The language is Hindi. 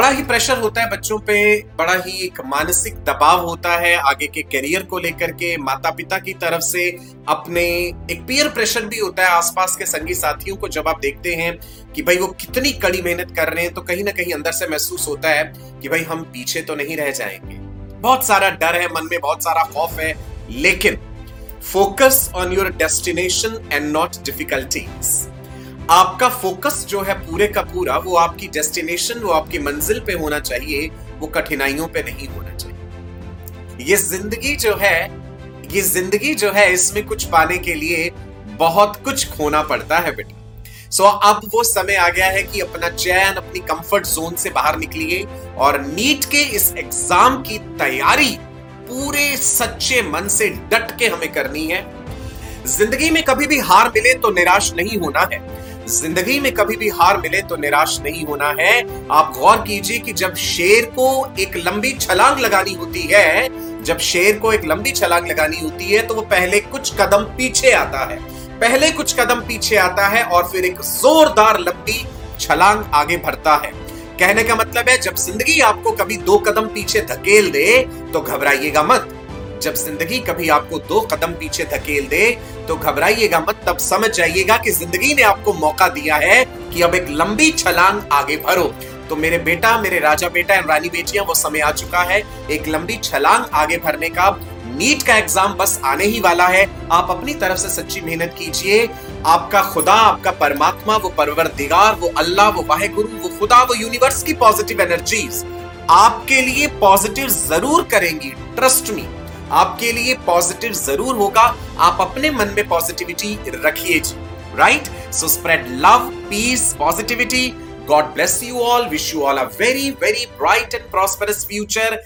बड़ा ही प्रेशर होता है बच्चों पे, बड़ा ही एक मानसिक दबाव होता है आगे के करियर को लेकर के माता पिता की तरफ़ से अपने एक पीयर प्रेशर भी होता है आसपास के संगी साथियों को जब आप देखते हैं कि भाई वो कितनी कड़ी मेहनत कर रहे हैं तो कहीं ना कहीं अंदर से महसूस होता है कि भाई हम पीछे तो नहीं रह जाएँगे। बहुत सारा डर है मन में, बहुत सारा खौफ है, लेकिन focus on your destination and not difficulties आपका फोकस जो है पूरे का पूरा वो आपकी डेस्टिनेशन वो आपकी मंजिल पे होना चाहिए वो कठिनाइयों पे नहीं होना चाहिए। ये ज़िंदगी जो है ये ज़िंदगी जो है इसमें कुछ पाने के लिए बहुत कुछ खोना पड़ता है बेटा। सो so, अब वो समय आ गया है कि अपना चैन अपनी कंफर्ट जोन से बाहर निकलिए और नीट के इस एग्ज़ाम की तैयारी पूरे सच्चे मन से डट के हमें करनी है। ज़िंदगी में कभी भी हार मिले तो निराश नहीं होना है। ज़िंदगी में कभी भी हार मिले तो निराश नहीं होना है। आप गौर कीजिए कि जब शेर को एक लंबी छलांग लगानी होती है, जब शेर को एक लंबी छलांग लगानी होती है तो वो पहले कुछ कदम पीछे आता है। पहले कुछ कदम पीछे आता है और फिर एक जोरदार लंबी छलांग आगे भरता है। कहने का मतलब है, जब ज़िंदगी आपको कभी दो कदम पीछे धकेल दे तो घबराइएगा मत। जब ज़िंदगी कभी आपको दो कदम पीछे धकेल दे तो घबराइएगा मत, तब समझ जाइएगा कि ज़िंदगी ने आपको मौका दिया है कि अब एक लंबी छलांग आगे भरो। तो मेरे बेटा, मेरे राजा बेटा एंड रानी बेटियाँ, वो समय आ चुका है। एक लंबी छलांग आगे भरने का। नीट का एग्ज़ाम बस आने ही वाला है। आप अपनी तरफ़ से सच्ची मेहनत कीजिए। आपका खुदा, आपका परमात्मा, वो परवर दिगार वो अल्लाह, वो वाहे गुरु वो खुदा, वो यूनिवर्स की पॉजिटिव एनर्जीज आपके लिए पॉजिटिव ज़रूर करेंगी। Trust me. आपके लिए पॉजिटिव ज़रूर होगा। आप अपने मन में पॉजिटिविटी रखिए जी। Right so spread love peace positivity God bless you all wish you all a very very bright and prosperous future